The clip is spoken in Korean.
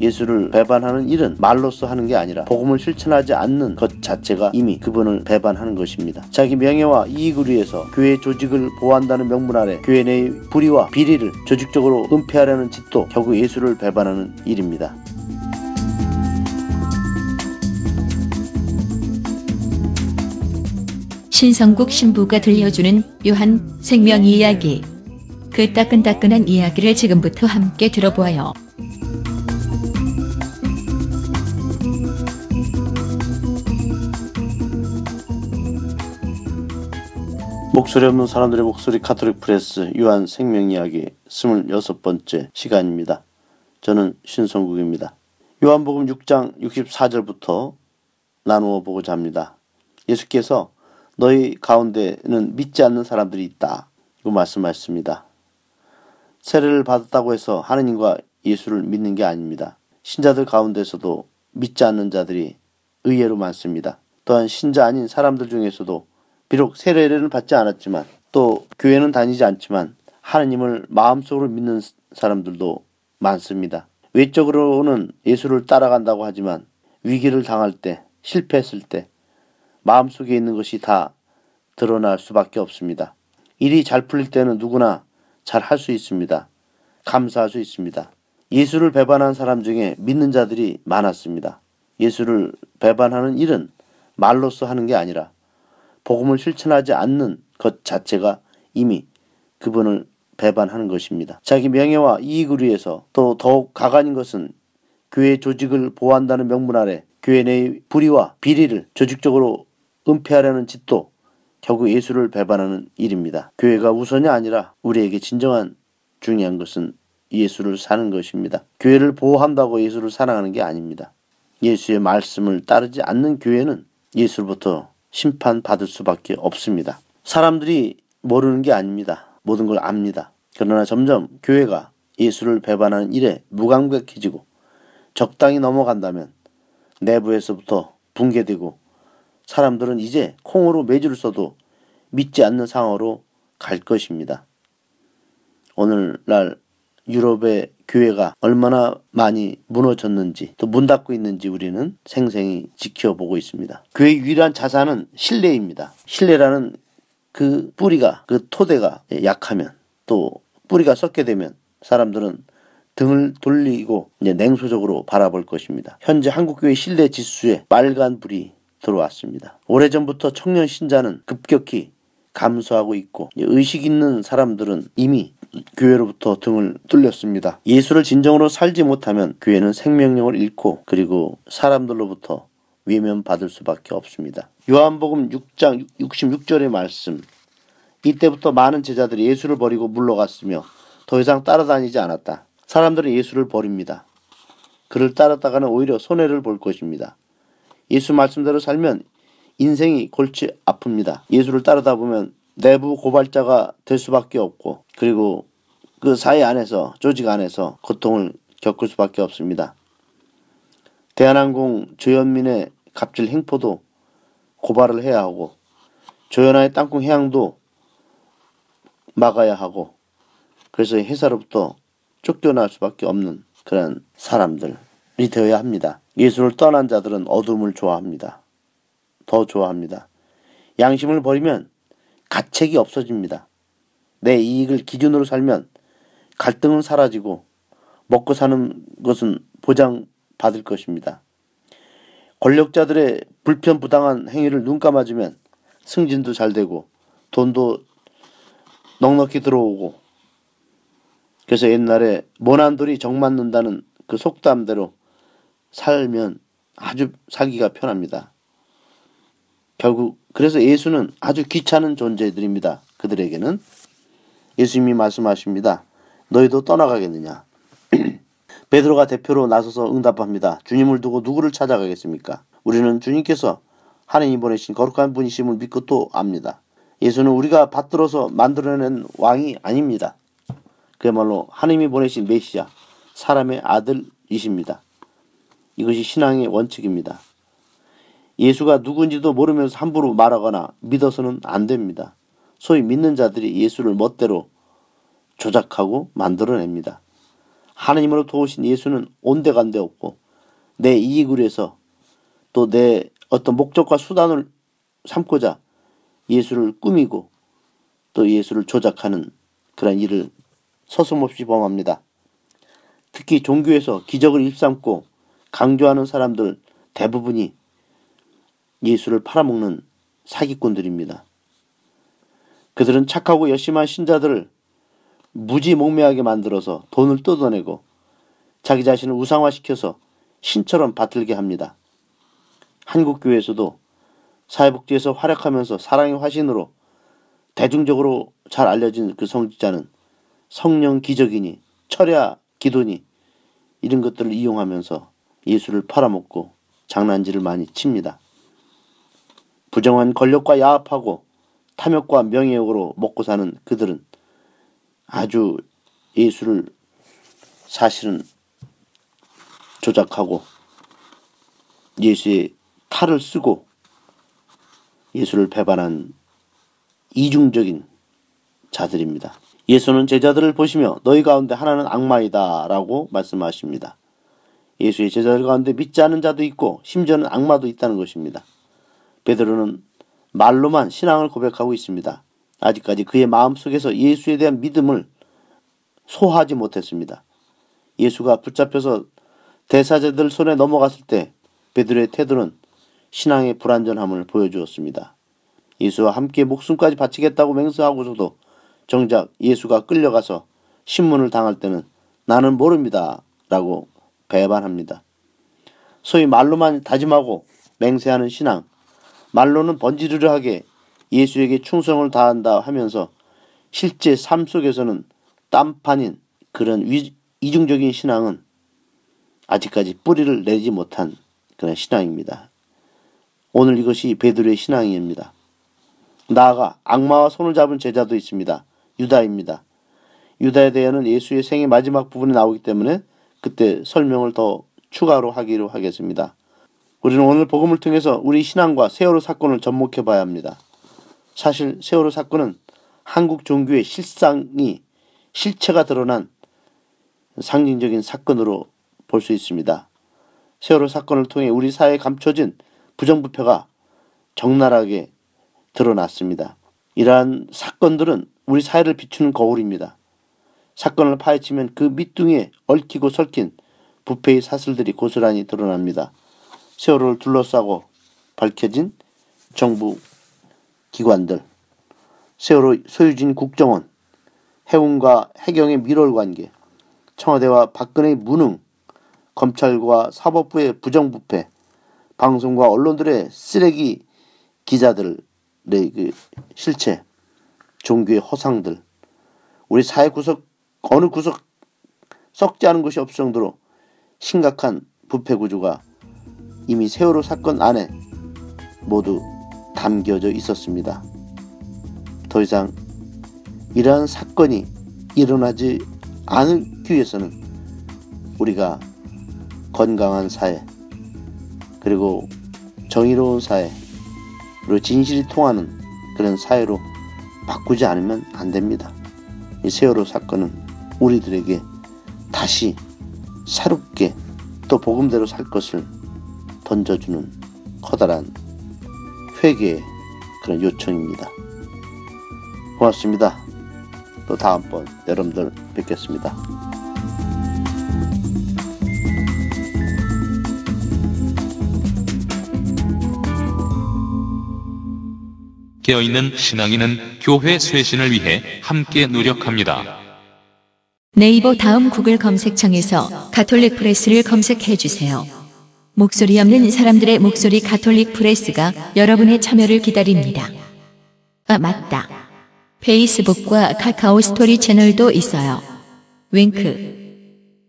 예수를 배반하는 일은 말로써 하는 게 아니라 복음을 실천하지 않는 것 자체가 이미 그분을 배반하는 것입니다. 자기 명예와 이익을 위해서 교회 조직을 보호한다는 명분 아래 교회 내의 불의와 비리를 조직적으로 은폐하려는 짓도 결국 예수를 배반하는 일입니다. 신성국 신부가 들려주는 요한 생명 이야기. 그 따끈따끈한 이야기를 지금부터 함께 들어보아요. 목소리 없는 사람들의 목소리 카톨릭 프레스 요한 생명 이야기 26번째 시간입니다. 저는 신성국입니다. 요한복음 6장 64절부터 나누어 보고자 합니다. 예수께서 너희 가운데는 믿지 않는 사람들이 있다. 이거 말씀하셨습니다. 세례를 받았다고 해서 하느님과 예수를 믿는 게 아닙니다. 신자들 가운데서도 믿지 않는 자들이 의외로 많습니다. 또한 신자 아닌 사람들 중에서도 비록 세례를 받지 않았지만 또 교회는 다니지 않지만 하느님을 마음속으로 믿는 사람들도 많습니다. 외적으로는 예수를 따라간다고 하지만 위기를 당할 때, 실패했을 때 마음속에 있는 것이 다 드러날 수밖에 없습니다. 일이 잘 풀릴 때는 누구나 잘 할 수 있습니다. 감사할 수 있습니다. 예수를 배반한 사람 중에 믿는 자들이 많았습니다. 예수를 배반하는 일은 말로써 하는 게 아니라 복음을 실천하지 않는 것 자체가 이미 그분을 배반하는 것입니다. 자기 명예와 이익을 위해서 또 더욱 가관인 것은 교회 조직을 보호한다는 명분 아래 교회 내의 불의와 비리를 조직적으로 은폐하려는 짓도 결국 예수를 배반하는 일입니다. 교회가 우선이 아니라 우리에게 진정한 중요한 것은 예수를 사는 것입니다. 교회를 보호한다고 예수를 사랑하는 게 아닙니다. 예수의 말씀을 따르지 않는 교회는 예수로부터 심판받을 수밖에 없습니다. 사람들이 모르는 게 아닙니다. 모든 걸 압니다. 그러나 점점 교회가 예수를 배반하는 일에 무감각해지고 적당히 넘어간다면 내부에서부터 붕괴되고 사람들은 이제 콩으로 매주를 써도 믿지 않는 상황으로 갈 것입니다. 오늘날 유럽의 교회가 얼마나 많이 무너졌는지 또 문 닫고 있는지 우리는 생생히 지켜보고 있습니다. 교회의 유일한 자산은 신뢰입니다. 신뢰라는 그 뿌리가 그 토대가 약하면 또 뿌리가 썩게 되면 사람들은 등을 돌리고 이제 냉소적으로 바라볼 것입니다. 현재 한국교회 신뢰 지수에 빨간 불이 들어왔습니다. 오래전부터 청년 신자는 급격히 감소하고 있고 의식 있는 사람들은 이미 교회로부터 등을 뚫렸습니다. 예수를 진정으로 살지 못하면 교회는 생명력을 잃고 그리고 사람들로부터 외면받을 수밖에 없습니다. 요한복음 6장 66절의 말씀 이때부터 많은 제자들이 예수를 버리고 물러갔으며 더 이상 따라다니지 않았다. 사람들은 예수를 버립니다. 그를 따랐다가는 오히려 손해를 볼 것입니다. 예수 말씀대로 살면 인생이 골치 아픕니다. 예수를 따르다 보면 내부 고발자가 될 수밖에 없고 그리고 그 사회 안에서 조직 안에서 고통을 겪을 수밖에 없습니다. 대한항공 조현민의 갑질 행포도 고발을 해야 하고 조현아의 땅콩 해양도 막아야 하고 그래서 회사로부터 쫓겨날 수밖에 없는 그런 사람들이 되어야 합니다. 예수를 떠난 자들은 어둠을 좋아합니다. 더 좋아합니다. 양심을 버리면 가책이 없어집니다. 내 이익을 기준으로 살면 갈등은 사라지고 먹고 사는 것은 보장받을 것입니다. 권력자들의 불편 부당한 행위를 눈 감아주면 승진도 잘 되고 돈도 넉넉히 들어오고 그래서 옛날에 모난 돌이 정 맞는다는 그 속담대로 살면 아주 살기가 편합니다. 결국 그래서 예수는 아주 귀찮은 존재들입니다. 그들에게는 예수님이 말씀하십니다. 너희도 떠나가겠느냐? 베드로가 대표로 나서서 응답합니다. 주님을 두고 누구를 찾아가겠습니까? 우리는 주님께서 하나님 보내신 거룩한 분이심을 믿고 또 압니다. 예수는 우리가 받들어서 만들어낸 왕이 아닙니다. 그야말로 하나님이 보내신 메시아, 사람의 아들이십니다. 이것이 신앙의 원칙입니다. 예수가 누군지도 모르면서 함부로 말하거나 믿어서는 안 됩니다. 소위 믿는 자들이 예수를 멋대로 조작하고 만들어냅니다. 하나님으로 도우신 예수는 온데간데 없고 내 이익을 위해서 또 내 어떤 목적과 수단을 삼고자 예수를 꾸미고 또 예수를 조작하는 그런 일을 서슴없이 범합니다. 특히 종교에서 기적을 일삼고 강조하는 사람들 대부분이 예수를 팔아먹는 사기꾼들입니다. 그들은 착하고 열심한 신자들을 무지몽매하게 만들어서 돈을 뜯어내고 자기 자신을 우상화시켜서 신처럼 받들게 합니다. 한국 교회에서도 사회복지에서 활약하면서 사랑의 화신으로 대중적으로 잘 알려진 그 성직자는 성령 기적이니 철야 기도니 이런 것들을 이용하면서 예수를 팔아먹고 장난질을 많이 칩니다. 부정한 권력과 야합하고 탐욕과 명예욕으로 먹고 사는 그들은 아주 예수를 사실은 조작하고 예수의 탈을 쓰고 예수를 배반한 이중적인 자들입니다. 예수는 제자들을 보시며 너희 가운데 하나는 악마이다 라고 말씀하십니다. 예수의 제자들 가운데 믿지 않은 자도 있고 심지어는 악마도 있다는 것입니다. 베드로는 말로만 신앙을 고백하고 있습니다. 아직까지 그의 마음속에서 예수에 대한 믿음을 소화하지 못했습니다. 예수가 붙잡혀서 대사제들 손에 넘어갔을 때 베드로의 태도는 신앙의 불완전함을 보여주었습니다. 예수와 함께 목숨까지 바치겠다고 맹세하고서도 정작 예수가 끌려가서 신문을 당할 때는 나는 모릅니다. 라고 배반합니다. 소위 말로만 다짐하고 맹세하는 신앙, 말로는 번지르르하게 예수에게 충성을 다한다 하면서 실제 삶 속에서는 딴판인 그런 위, 이중적인 신앙은 아직까지 뿌리를 내지 못한 그런 신앙입니다. 오늘 이것이 베드로의 신앙입니다. 나아가 악마와 손을 잡은 제자도 있습니다. 유다입니다. 유다에 대해서는 예수의 생의 마지막 부분에 나오기 때문에 그때 설명을 더 추가로 하기로 하겠습니다. 우리는 오늘 복음을 통해서 우리 신앙과 세월호 사건을 접목해 봐야 합니다. 사실 세월호 사건은 한국 종교의 실상이 실체가 드러난 상징적인 사건으로 볼 수 있습니다. 세월호 사건을 통해 우리 사회에 감춰진 부정부패가 적나라하게 드러났습니다. 이러한 사건들은 우리 사회를 비추는 거울입니다. 사건을 파헤치면 그 밑둥에 얽히고 설킨 부패의 사슬들이 고스란히 드러납니다. 세월호를 둘러싸고 밝혀진 정부 기관들, 세월호 소유진 국정원, 해운과 해경의 밀월관계, 청와대와 박근혜의 무능, 검찰과 사법부의 부정부패, 방송과 언론들의 쓰레기 기자들의 그 실체, 종교의 허상들, 우리 사회 구석 어느 구석 썩지 않은 것이 없을 정도로 심각한 부패 구조가 이미 세월호 사건 안에 모두 담겨져 있었습니다. 더 이상 이러한 사건이 일어나지 않기 위해서는 우리가 건강한 사회 그리고 정의로운 사회 그리고 진실이 통하는 그런 사회로 바꾸지 않으면 안 됩니다. 이 세월호 사건은 우리들에게 다시 새롭게 또 복음대로 살 것을 던져주는 커다란 회개의 그런 요청입니다. 고맙습니다. 또 다음번 여러분들 뵙겠습니다. 깨어있는 신앙인은 교회 쇄신을 위해 함께 노력합니다. 네이버 다음 구글 검색창에서 가톨릭 프레스를 검색해 주세요. 목소리 없는 사람들의 목소리 가톨릭 프레스가 여러분의 참여를 기다립니다. 아, 맞다. 페이스북과 카카오 스토리 채널도 있어요. 윙크.